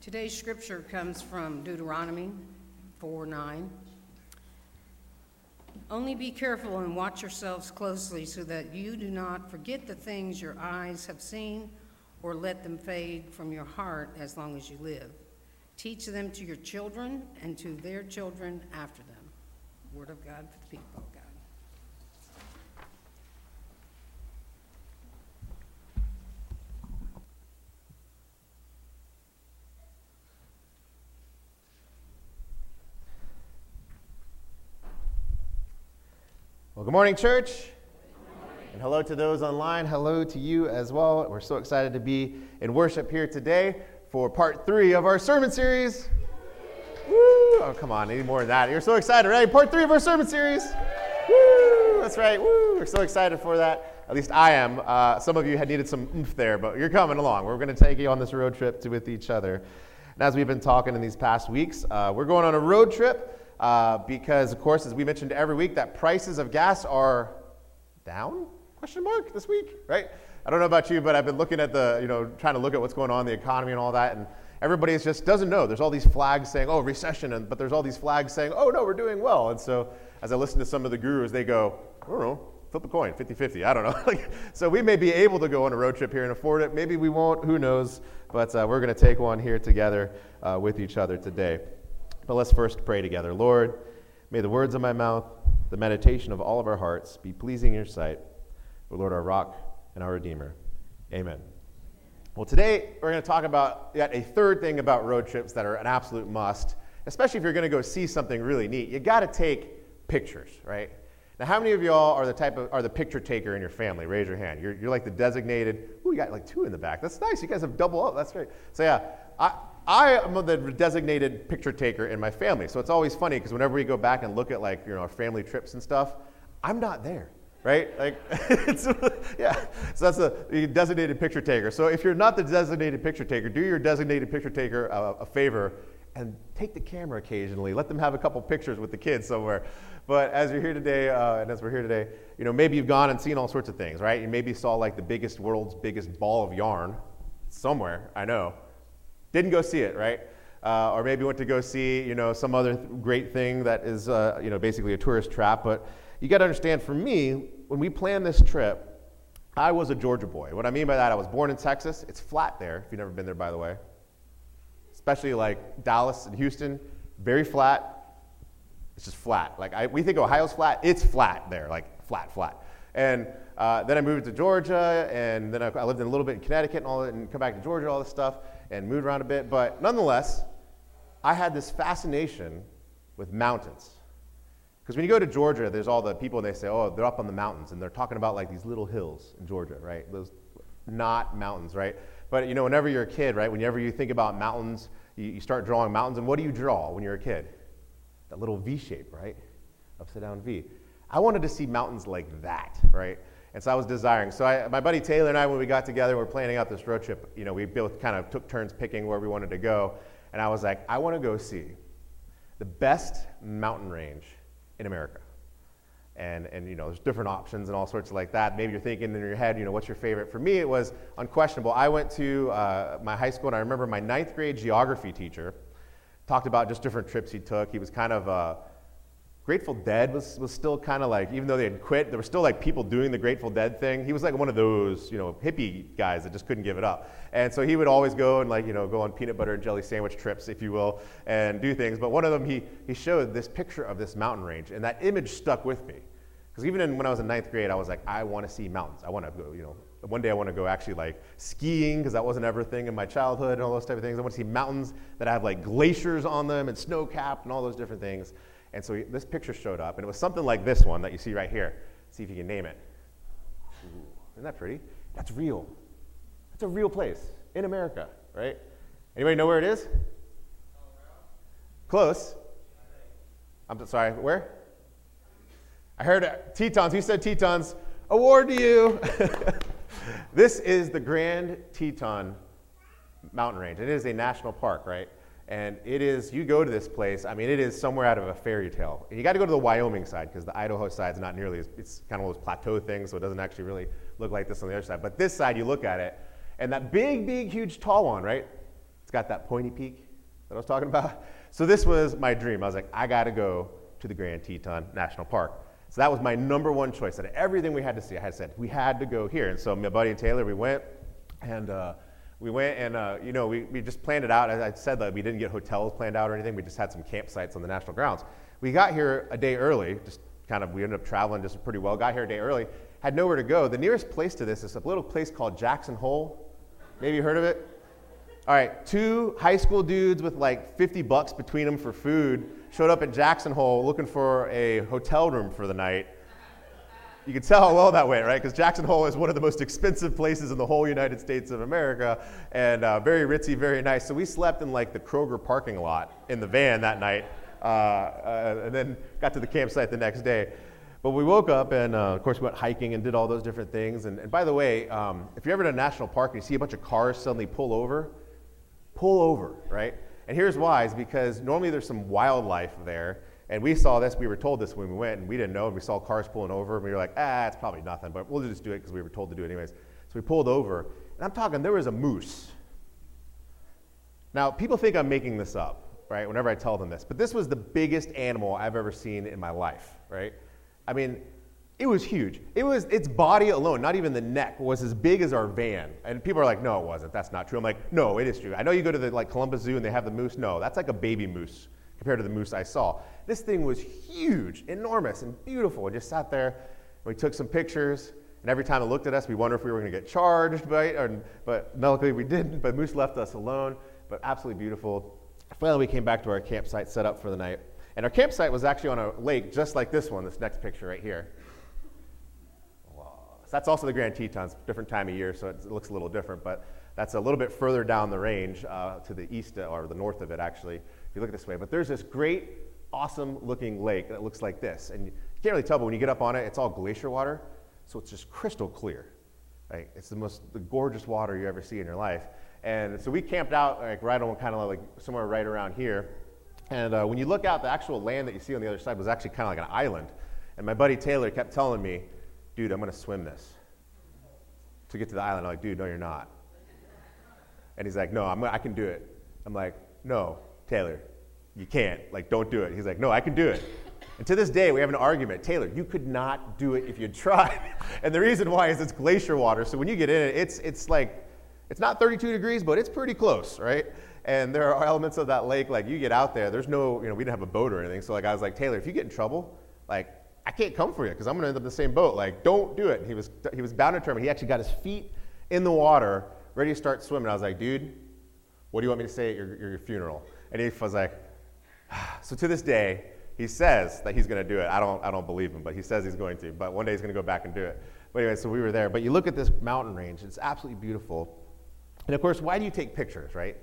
Today's scripture comes from Deuteronomy 4 9. Only be careful and watch yourselves closely so that you do not forget the things your eyes have seen or let them fade from your heart as long as you live. Teach them to your children and to their children after them. Word of God for the people of good morning, church. And hello to those online. Hello to you as well. We're so excited to be in worship here today for part three of our sermon series. Woo! Oh, come on, need more than that. You're so excited, right? Part three of our sermon series. Woo! That's right. Woo! We're so excited for that. At least I am. Uh, some of you had needed some oomph there, but you're coming along. We're going to take you on this road trip to, with each other. And as we've been talking in these past weeks, uh, we're going on a road trip uh, because, of course, as we mentioned every week, that prices of gas are down? Question mark this week, right? I don't know about you, but I've been looking at the, you know, trying to look at what's going on in the economy and all that, and everybody just doesn't know. There's all these flags saying, "Oh, recession," and but there's all these flags saying, "Oh, no, we're doing well." And so, as I listen to some of the gurus, they go, "I don't know." Flip a coin, 50 50. I don't know. so we may be able to go on a road trip here and afford it. Maybe we won't. Who knows? But uh, we're going to take one here together uh, with each other today. But let's first pray together. Lord, may the words of my mouth, the meditation of all of our hearts be pleasing in your sight. O Lord, our rock and our redeemer. Amen. Well, today we're going to talk about yet a third thing about road trips that are an absolute must, especially if you're going to go see something really neat. You got to take pictures, right? Now, how many of y'all are the type of are the picture taker in your family? Raise your hand. You're, you're like the designated. Ooh, you got like two in the back. That's nice. You guys have double up. That's great. So yeah, I, I am the designated picture taker in my family. So it's always funny because whenever we go back and look at like you know our family trips and stuff, I'm not there right? Like, yeah. So that's a designated picture taker. So if you're not the designated picture taker, do your designated picture taker a, a, favor and take the camera occasionally. Let them have a couple pictures with the kids somewhere. But as you're here today, uh, and as we're here today, you know, maybe you've gone and seen all sorts of things, right? You maybe saw like the biggest, world's biggest ball of yarn somewhere, I know. Didn't go see it, right? Uh, or maybe went to go see, you know, some other th- great thing that is, uh, you know, basically a tourist trap. But you got to understand, for me, when we planned this trip, I was a Georgia boy. What I mean by that, I was born in Texas. It's flat there, if you've never been there, by the way. Especially like Dallas and Houston, very flat. It's just flat. Like I, we think Ohio's flat. It's flat there, like flat, flat. And uh, then I moved to Georgia, and then I, I lived in a little bit in Connecticut and all that, and come back to Georgia, all this stuff, and moved around a bit. But nonetheless, I had this fascination with mountains. Because when you go to Georgia, there's all the people, and they say, oh, they're up on the mountains, and they're talking about like these little hills in Georgia, right? Those not mountains, right? But you know, whenever you're a kid, right, whenever you think about mountains, you, you start drawing mountains, and what do you draw when you're a kid? That little V shape, right? Upside down V. I wanted to see mountains like that, right? And so I was desiring. So I, my buddy Taylor and I, when we got together, we were planning out this road trip. You know, we both kind of took turns picking where we wanted to go. And I was like, I want to go see the best mountain range in America. And, and you know, there's different options and all sorts of like that. Maybe you're thinking in your head, you know, what's your favorite? For me, it was unquestionable. I went to uh, my high school, and I remember my ninth grade geography teacher talked about just different trips he took. He was kind of uh, Grateful Dead was, was still kind of like, even though they had quit, there were still like people doing the Grateful Dead thing. He was like one of those, you know, hippie guys that just couldn't give it up. And so he would always go and like, you know, go on peanut butter and jelly sandwich trips, if you will, and do things. But one of them, he, he showed this picture of this mountain range, and that image stuck with me. Because even in, when I was in ninth grade, I was like, I want to see mountains. I want to go, you know, one day I want to go actually like skiing because that wasn't ever a thing in my childhood and all those type of things. I want to see mountains that have like glaciers on them and snow capped and all those different things. And so this picture showed up, and it was something like this one that you see right here. See if you can name it. Ooh, isn't that pretty? That's real. That's a real place in America, right? Anybody know where it is? Close. I'm sorry, where? I heard uh, Tetons. Who said Tetons? Award to you. this is the Grand Teton mountain range. It is a national park, right? And it is, you go to this place, I mean, it is somewhere out of a fairy tale. You got to go to the Wyoming side because the Idaho side is not nearly as, it's kind of one of those plateau things, so it doesn't actually really look like this on the other side. But this side, you look at it, and that big, big, huge, tall one, right? It's got that pointy peak that I was talking about. So this was my dream. I was like, I got to go to the Grand Teton National Park. So that was my number one choice. Out of everything we had to see, I had said we had to go here. And so my buddy and Taylor, we went, and uh, we went and uh, you know we, we just planned it out. As I said that we didn't get hotels planned out or anything. We just had some campsites on the national grounds. We got here a day early. Just kind of we ended up traveling just pretty well. Got here a day early. Had nowhere to go. The nearest place to this is a little place called Jackson Hole. Maybe you heard of it? All right, two high school dudes with like 50 bucks between them for food showed up at Jackson Hole looking for a hotel room for the night. You can tell how well that went, right? Because Jackson Hole is one of the most expensive places in the whole United States of America and uh, very ritzy, very nice. So we slept in like the Kroger parking lot in the van that night uh, uh, and then got to the campsite the next day. But we woke up and, uh, of course, we went hiking and did all those different things. And, and by the way, um, if you're ever in a national park and you see a bunch of cars suddenly pull over, pull over, right? And here's why is because normally there's some wildlife there. And we saw this, we were told this when we went, and we didn't know, and we saw cars pulling over, and we were like, ah, it's probably nothing, but we'll just do it because we were told to do it anyways. So we pulled over, and I'm talking, there was a moose. Now, people think I'm making this up, right, whenever I tell them this, but this was the biggest animal I've ever seen in my life, right? I mean, it was huge. It was its body alone, not even the neck, was as big as our van. And people are like, "No, it wasn't. That's not true." I'm like, "No, it is true. I know you go to the like Columbus Zoo and they have the moose. No, that's like a baby moose compared to the moose I saw. This thing was huge, enormous, and beautiful. It just sat there. and We took some pictures, and every time it looked at us, we wondered if we were going to get charged, right? Or, but luckily we didn't. But moose left us alone. But absolutely beautiful. Finally, we came back to our campsite, set up for the night. And our campsite was actually on a lake just like this one, this next picture right here. So that's also the Grand Tetons, different time of year, so it looks a little different, but that's a little bit further down the range uh, to the east or the north of it, actually, you look at this way. But there's this great, awesome looking lake that looks like this. And you can't really tell, but when you get up on it, it's all glacier water, so it's just crystal clear. Right? It's the most the gorgeous water you ever see in your life. And so we camped out like right on kind of like somewhere right around here. And uh, when you look out, the actual land that you see on the other side was actually kind of like an island. And my buddy Taylor kept telling me, dude, I'm going to swim this to get to the island. I'm like, dude, no, you're not. And he's like, no, I'm, I can do it. I'm like, no, Taylor, you can't. Like, don't do it. He's like, no, I can do it. And to this day, we have an argument. Taylor, you could not do it if you tried. and the reason why is it's glacier water. So when you get in it, it's, it's like, it's not 32 degrees, but it's pretty close, right? And there are elements of that lake, like you get out there, there's no, you know, we didn't have a boat or anything. So like I was like, Taylor, if you get in trouble, like I can't come for you because I'm to end up in the same boat. Like, don't do it. he was, he was bound and determined. He actually got his feet in the water, ready to start swimming. I was like, dude, what do you want me to say at your, your funeral? And he was like, so to this day, he says that he's going to do it. I don't, I don't believe him, but he says he's going to. But one day he's going to go back and do it. But anyway, so we were there. But you look at this mountain range, it's absolutely beautiful. And of course, why do you take pictures, right?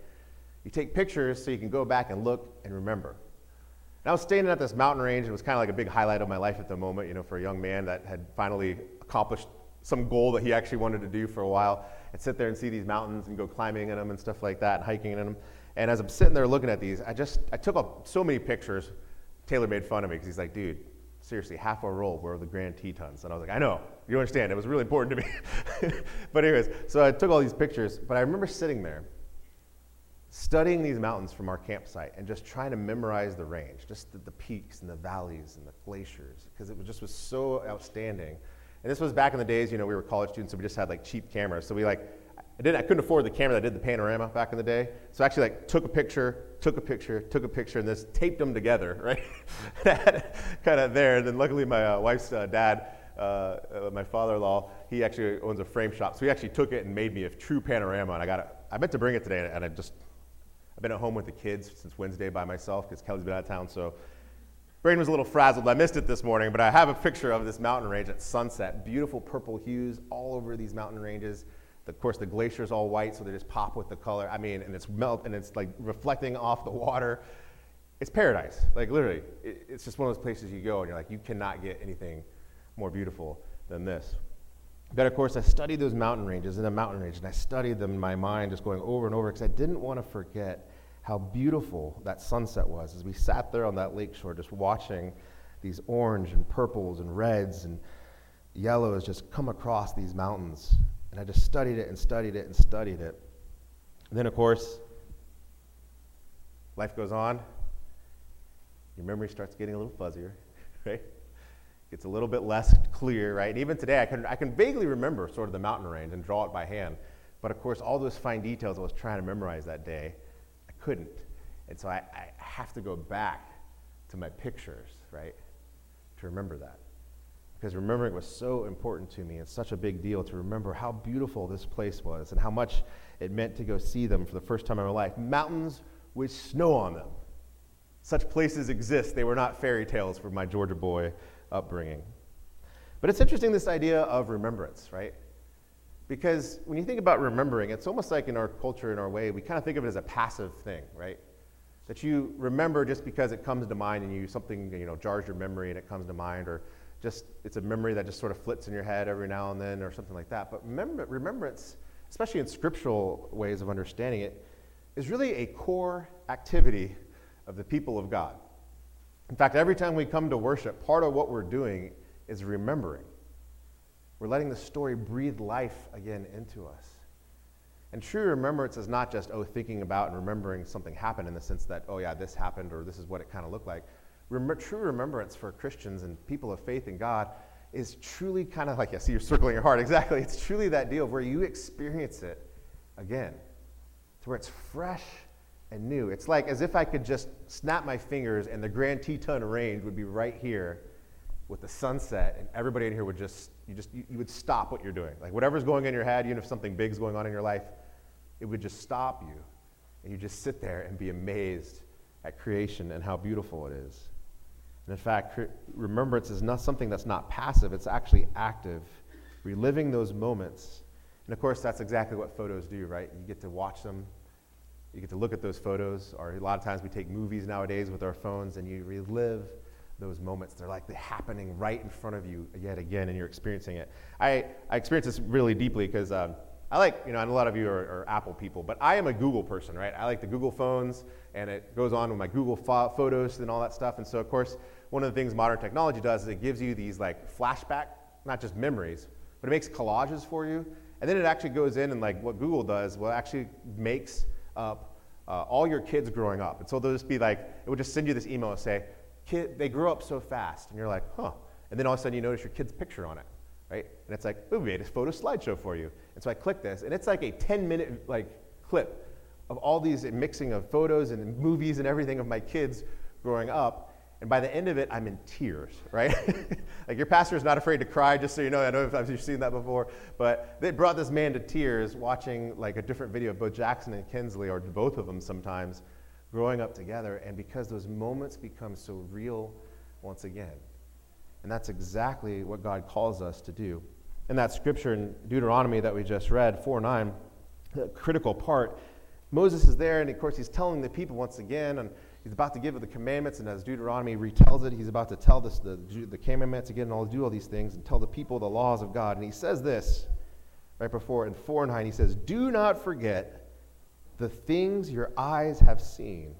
You take pictures so you can go back and look and remember. And I was standing at this mountain range. It was kind of like a big highlight of my life at the moment, you know, for a young man that had finally accomplished some goal that he actually wanted to do for a while. And sit there and see these mountains and go climbing in them and stuff like that and hiking in them. And as I'm sitting there looking at these, I just, I took up so many pictures. Taylor made fun of me because he's like, dude, seriously, half a roll were the Grand Tetons. And I was like, I know, you understand. It was really important to me. but anyways, so I took all these pictures. But I remember sitting there studying these mountains from our campsite and just trying to memorize the range, just the, the peaks and the valleys and the glaciers, because it was just was so outstanding. And this was back in the days, you know, we were college students, so we just had like cheap cameras. So we like, I didn't, I couldn't afford the camera that did the panorama back in the day. So I actually like took a picture, took a picture, took a picture, and this taped them together, right? kind of there. And then luckily my uh, wife's uh, dad, uh, uh, my father-in-law, he actually owns a frame shop. So he actually took it and made me a true panorama. And I got it. I meant to bring it today, and I just I've been at home with the kids since Wednesday by myself because Kelly's been out of town. So brain was a little frazzled. I missed it this morning, but I have a picture of this mountain range at sunset. Beautiful purple hues all over these mountain ranges. Of course, the glacier's all white, so they just pop with the color. I mean, and it's melt and it's like reflecting off the water. It's paradise. Like literally, it's just one of those places you go and you're like, you cannot get anything more beautiful than this. But of course, I studied those mountain ranges and the mountain range, and I studied them in my mind, just going over and over, because I didn't want to forget how beautiful that sunset was as we sat there on that lake shore, just watching these orange and purples and reds and yellows just come across these mountains. And I just studied it and studied it and studied it. And then, of course, life goes on, your memory starts getting a little fuzzier, right? Gets a little bit less clear, right? And even today, I can, I can vaguely remember sort of the mountain range and draw it by hand. But of course, all those fine details I was trying to memorize that day, I couldn't. And so I, I have to go back to my pictures, right, to remember that. Because remembering was so important to me and such a big deal to remember how beautiful this place was and how much it meant to go see them for the first time in my life. Mountains with snow on them. Such places exist. They were not fairy tales for my Georgia boy upbringing. But it's interesting, this idea of remembrance, right? Because when you think about remembering, it's almost like in our culture, in our way, we kind of think of it as a passive thing, right? That you remember just because it comes to mind and you something you know jars your memory and it comes to mind, or just it's a memory that just sort of flits in your head every now and then, or something like that. But remember, remembrance, especially in scriptural ways of understanding it, is really a core activity of the people of God. In fact, every time we come to worship, part of what we're doing is remembering. We're letting the story breathe life again into us. And true remembrance is not just, oh, thinking about and remembering something happened in the sense that, oh, yeah, this happened or this is what it kind of looked like. True remembrance for Christians and people of faith in God is truly kind of like, I see you're circling your heart. Exactly. It's truly that deal where you experience it again, to where it's fresh and new. It's like as if I could just snap my fingers and the Grand Teton Range would be right here with the sunset, and everybody in here would just, you just, you, you would stop what you're doing. Like whatever's going on in your head, even if something big's going on in your life, it would just stop you. And you just sit there and be amazed at creation and how beautiful it is. And in fact, remembrance is not something that's not passive, it's actually active, reliving those moments. And of course, that's exactly what photos do, right? You get to watch them, you get to look at those photos, or a lot of times we take movies nowadays with our phones and you relive those moments. They're like they're happening right in front of you yet again, and you're experiencing it. I, I experience this really deeply because um, I like, you know, and a lot of you are, are, Apple people, but I am a Google person, right? I like the Google phones, and it goes on with my Google fo- photos and all that stuff. And so, of course, one of the things modern technology does is it gives you these like flashback, not just memories, but it makes collages for you. And then it actually goes in and like what Google does, well, actually makes up uh, all your kids growing up. And so they'll just be like, it would just send you this email and say, kid, they grew up so fast. And you're like, huh. And then all of a sudden you notice your kid's picture on it, right? And it's like, we made a photo slideshow for you. And so I click this, and it's like a 10 minute like clip of all these mixing of photos and movies and everything of my kids growing up. And by the end of it, I'm in tears, right? like your pastor is not afraid to cry, just so you know. I know if you've seen that before, but they brought this man to tears watching like a different video of both Jackson and Kinsley, or both of them sometimes, growing up together. And because those moments become so real once again. And that's exactly what God calls us to do. In that scripture in Deuteronomy that we just read, 4 9, the critical part, Moses is there, and of course, he's telling the people once again, and he's about to give the commandments, and as Deuteronomy retells it, he's about to tell this, the, the commandments again, and all do all these things, and tell the people the laws of God. And he says this right before in 4 and 9, he says, Do not forget the things your eyes have seen,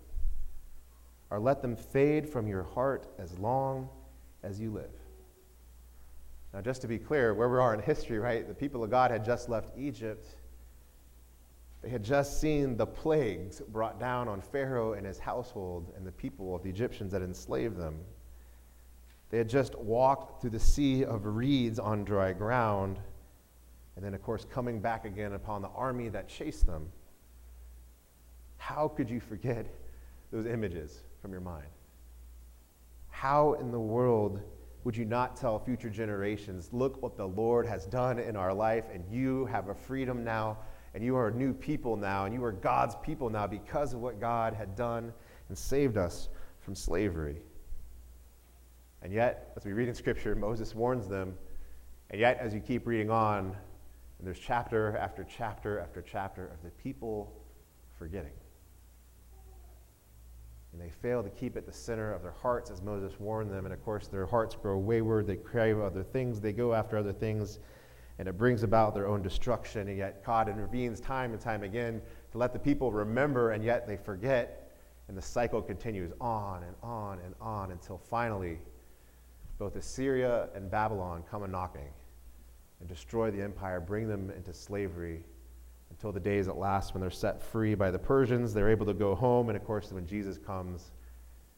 or let them fade from your heart as long as you live. Now, just to be clear, where we are in history, right, the people of God had just left Egypt. They had just seen the plagues brought down on Pharaoh and his household and the people of the Egyptians that enslaved them. They had just walked through the sea of reeds on dry ground, and then, of course, coming back again upon the army that chased them. How could you forget those images from your mind? How in the world would you not tell future generations, look what the Lord has done in our life, and you have a freedom now, and you are new people now, and you are God's people now because of what God had done and saved us from slavery? And yet, as we read in Scripture, Moses warns them, and yet, as you keep reading on, and there's chapter after chapter after chapter of the people forgetting and they fail to keep it the center of their hearts as Moses warned them. And of course, their hearts grow wayward. They crave other things. They go after other things. And it brings about their own destruction. And yet, God intervenes time and time again to let the people remember, and yet they forget. And the cycle continues on and on and on until finally both Assyria and Babylon come a knocking and destroy the empire, bring them into slavery, until the days at last when they're set free by the Persians. They're able to go home, and of course, when Jesus comes,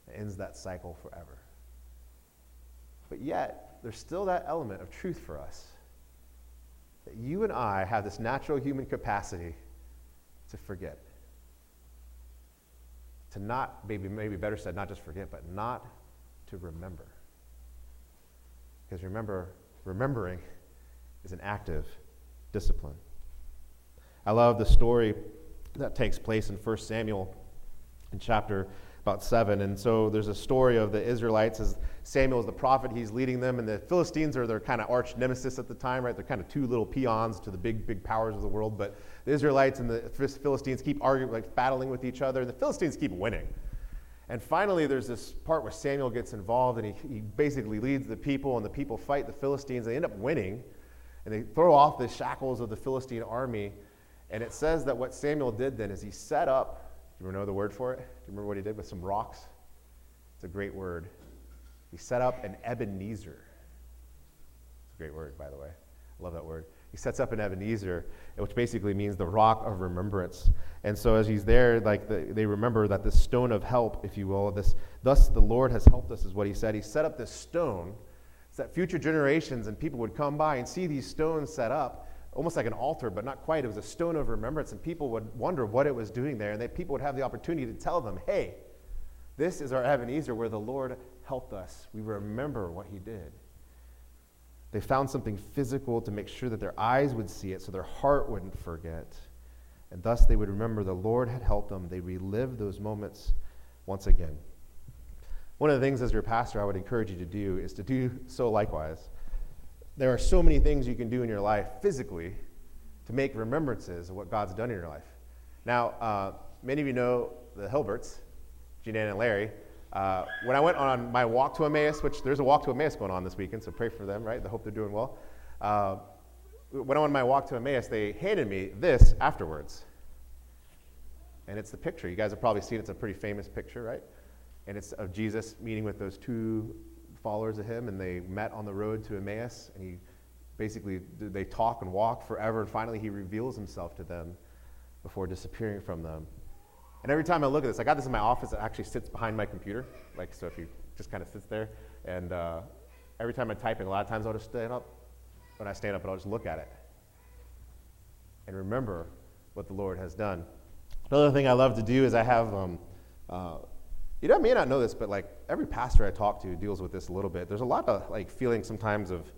it ends that cycle forever. But yet, there's still that element of truth for us that you and I have this natural human capacity to forget. To not, maybe, maybe better said, not just forget, but not to remember. Because remember, remembering is an active discipline. I love the story that takes place in 1 Samuel in chapter about 7. And so there's a story of the Israelites as Samuel is the prophet, he's leading them, and the Philistines are their kind of arch nemesis at the time, right? They're kind of two little peons to the big, big powers of the world. But the Israelites and the Philistines keep arguing, like battling with each other. And the Philistines keep winning. And finally, there's this part where Samuel gets involved and he, he basically leads the people, and the people fight the Philistines. They end up winning, and they throw off the shackles of the Philistine army. And it says that what Samuel did then is he set up do you know the word for it? Do you remember what he did with some rocks? It's a great word. He set up an Ebenezer. It's a great word, by the way. I love that word. He sets up an Ebenezer, which basically means the rock of remembrance. And so as he's there, like the, they remember that this stone of help, if you will, this, thus the Lord has helped us, is what he said. He set up this stone so that future generations and people would come by and see these stones set up almost like an altar, but not quite. It was a stone of remembrance, and people would wonder what it was doing there, and they, people would have the opportunity to tell them, hey, this is our Ebenezer where the Lord helped us. We remember what he did. They found something physical to make sure that their eyes would see it so their heart wouldn't forget. And thus they would remember the Lord had helped them. They relived those moments once again. One of the things as your pastor I would encourage you to do is to do so likewise there are so many things you can do in your life physically to make remembrances of what God's done in your life. Now, uh, many of you know the Hilberts, Jeanette and Larry. Uh, when I went on my walk to Emmaus, which there's a walk to Emmaus going on this weekend, so pray for them, right? I hope they're doing well. Uh, when I went on my walk to Emmaus, they handed me this afterwards. And it's the picture. You guys have probably seen it. It's a pretty famous picture, right? And it's of Jesus meeting with those two followers of him, and they met on the road to Emmaus, and he basically they talk and walk forever, and finally he reveals himself to them before disappearing from them. And every time I look at this, I got this in my office. It actually sits behind my computer, like so. If you just kind of sits there, and uh, every time I type in, a lot of times I'll just stand up. When I stand up, I'll just look at it and remember what the Lord has done. Another thing I love to do is I have um, uh, you know, I may not know this, but like every pastor I talk to deals with this a little bit. There's a lot of like feeling sometimes of,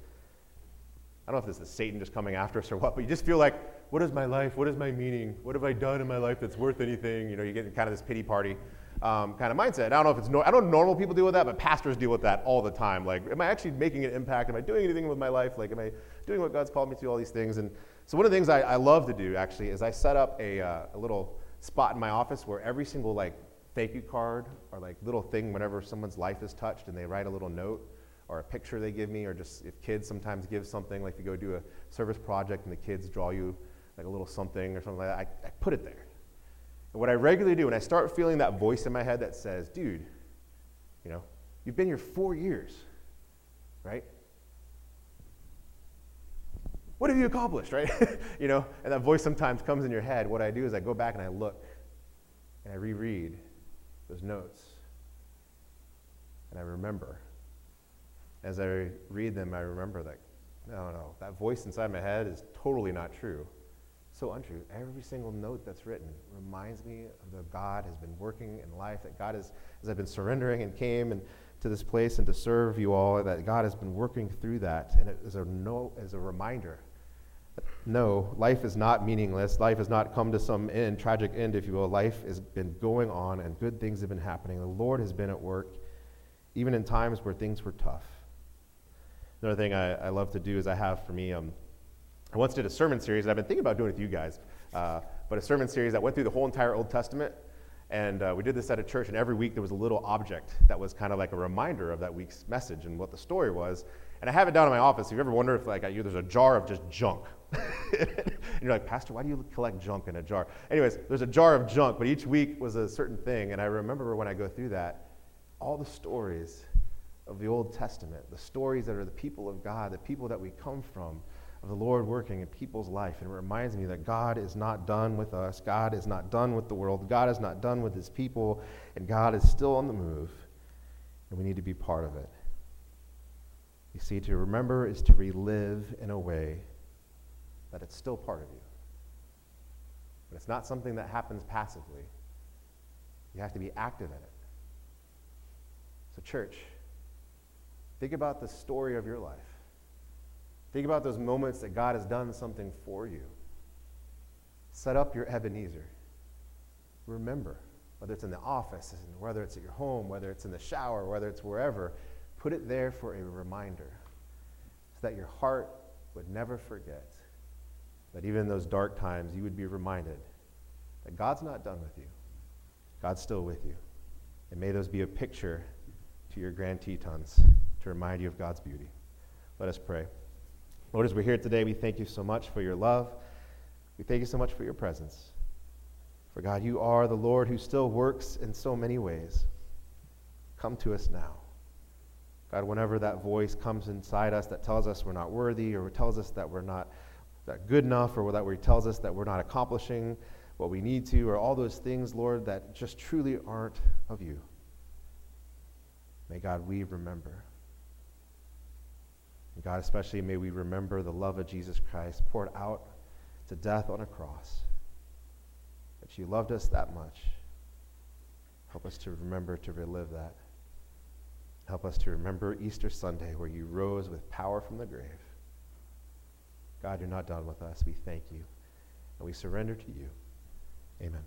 I don't know if this is Satan just coming after us or what, but you just feel like, what is my life? What is my meaning? What have I done in my life that's worth anything? You know, you get kind of this pity party um, kind of mindset. I don't know if it's, no, I don't normal people deal with that, but pastors deal with that all the time. Like, am I actually making an impact? Am I doing anything with my life? Like, am I doing what God's called me to? do? All these things. And so one of the things I, I love to do actually is I set up a, uh, a little spot in my office where every single like thank you card or like little thing whenever someone's life is touched and they write a little note or a picture they give me or just if kids sometimes give something like you go do a service project and the kids draw you like a little something or something like that I, I put it there. And what i regularly do when i start feeling that voice in my head that says dude you know you've been here four years right? What have you accomplished right? You know? And that voice sometimes comes in your head. What i do is i go back and i look and i reread those notes. And I remember. As I read them, I remember that, no, no, that voice inside my head is totally not true. So untrue. Every single note that's written reminds me of the God has been working in life, that God is, as I've been surrendering and came and to this place and to serve you all, that God has been working through that. And it is a, no, as a reminder no, life is not meaningless. Life has not come to some end, tragic end, if you will. Life has been going on and good things have been happening. The Lord has been at work, even in times where things were tough. Another thing I, I love to do is I have for me, um, I once did a sermon series, and I've been thinking about doing it with you guys, uh, but a sermon series that went through the whole entire Old Testament. And uh, we did this at a church, and every week there was a little object that was kind of like a reminder of that week's message and what the story was. And I have it down in my office. If you ever wonder if like I, you there's a jar of just junk and you're like, Pastor, why do you collect junk in a jar? Anyways, there's a jar of junk, but each week was a certain thing. And I remember when I go through that, all the stories of the Old Testament, the stories that are the people of God, the people that we come from, of the Lord working in people's life. And it reminds me that God is not done with us. God is not done with the world. God is not done with his people. And God is still on the move. And we need to be part of it. You see, to remember is to relive in a way that it's still part of you. But it's not something that happens passively. You have to be active in it. So, church, think about the story of your life. Think about those moments that God has done something for you. Set up your Ebenezer. Remember, whether it's in the office, whether it's at your home, whether it's in the shower, whether it's wherever, put it there for a reminder so that your heart would never forget that even in those dark times, you would be reminded that God's not done with you. God's still with you. And may those be a picture to your grand Tetons to remind you of God's beauty. Let us pray. Lord, as we're here today, we thank you so much for your love. We thank you so much for your presence. For God, you are the Lord who still works in so many ways. Come to us now. God, whenever that voice comes inside us that tells us we're not worthy or tells us that we're not that good enough or that where he tells us that we're not accomplishing what we need to or all those things, Lord, that just truly aren't of you. May God, we remember. And God, especially may we remember the love of Jesus Christ poured out to death on a cross. That you loved us that much. Help us to remember to relive that. Help us to remember Easter Sunday where you rose with power from the grave. God, you're not done with us. We thank you. And we surrender to you. Amen.